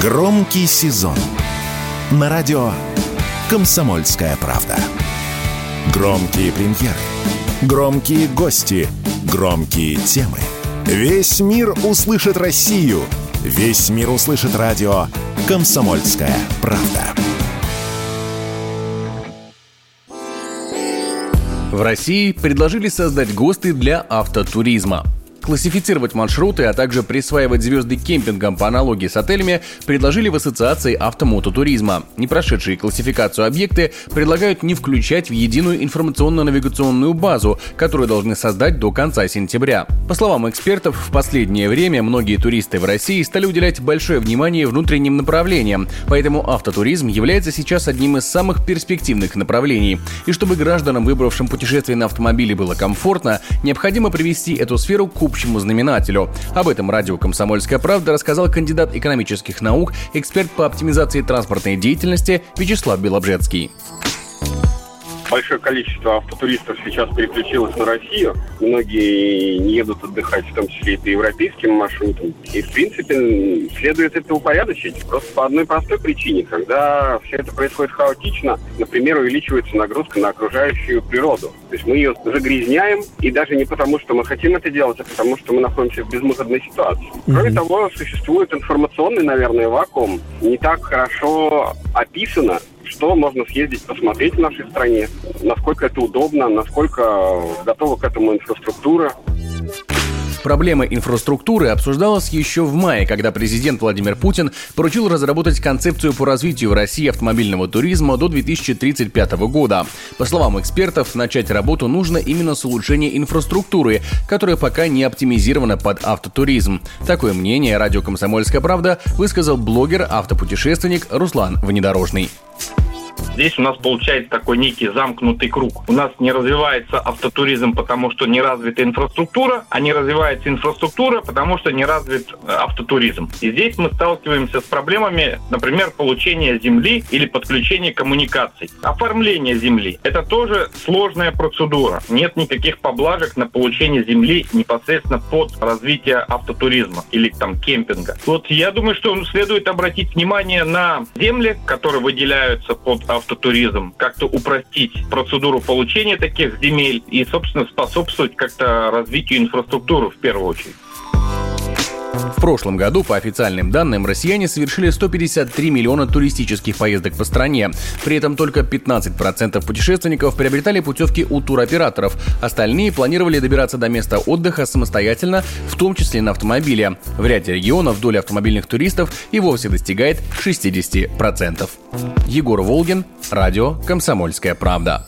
Громкий сезон на радио «Комсомольская правда». Громкие премьеры, громкие гости, громкие темы. Весь мир услышит Россию. Весь мир услышит радио «Комсомольская правда». В России предложили создать ГОСТы для автотуризма. Классифицировать маршруты, а также присваивать звезды кемпингам по аналогии с отелями предложили в Ассоциации автомототуризма. Не прошедшие классификацию объекты предлагают не включать в единую информационно-навигационную базу, которую должны создать до конца сентября. По словам экспертов, в последнее время многие туристы в России стали уделять большое внимание внутренним направлениям, поэтому автотуризм является сейчас одним из самых перспективных направлений. И чтобы гражданам, выбравшим путешествие на автомобиле, было комфортно, необходимо привести эту сферу к общему знаменателю. Об этом радио «Комсомольская правда» рассказал кандидат экономических наук, эксперт по оптимизации транспортной деятельности Вячеслав Белобжецкий большое количество автотуристов сейчас переключилось на Россию. Многие не едут отдыхать, в том числе и по европейским маршрутам. И, в принципе, следует это упорядочить. Просто по одной простой причине. Когда все это происходит хаотично, например, увеличивается нагрузка на окружающую природу. То есть мы ее загрязняем, и даже не потому, что мы хотим это делать, а потому, что мы находимся в безвыходной ситуации. Кроме mm-hmm. того, существует информационный, наверное, вакуум. Не так хорошо описано, что можно съездить, посмотреть в нашей стране, насколько это удобно, насколько готова к этому инфраструктура. Проблема инфраструктуры обсуждалась еще в мае, когда президент Владимир Путин поручил разработать концепцию по развитию в России автомобильного туризма до 2035 года. По словам экспертов, начать работу нужно именно с улучшения инфраструктуры, которая пока не оптимизирована под автотуризм. Такое мнение радио «Комсомольская правда» высказал блогер-автопутешественник Руслан Внедорожный. Здесь у нас получается такой некий замкнутый круг. У нас не развивается автотуризм, потому что не развита инфраструктура, а не развивается инфраструктура, потому что не развит э, автотуризм. И здесь мы сталкиваемся с проблемами, например, получения земли или подключения коммуникаций. Оформление земли – это тоже сложная процедура. Нет никаких поблажек на получение земли непосредственно под развитие автотуризма или там кемпинга. Вот я думаю, что следует обратить внимание на земли, которые выделяются под автотуризм, как-то упростить процедуру получения таких земель и, собственно, способствовать как-то развитию инфраструктуры в первую очередь. В прошлом году, по официальным данным, россияне совершили 153 миллиона туристических поездок по стране. При этом только 15% путешественников приобретали путевки у туроператоров. Остальные планировали добираться до места отдыха самостоятельно, в том числе на автомобиле. В ряде регионов доля автомобильных туристов и вовсе достигает 60%. Егор Волгин, радио «Комсомольская правда».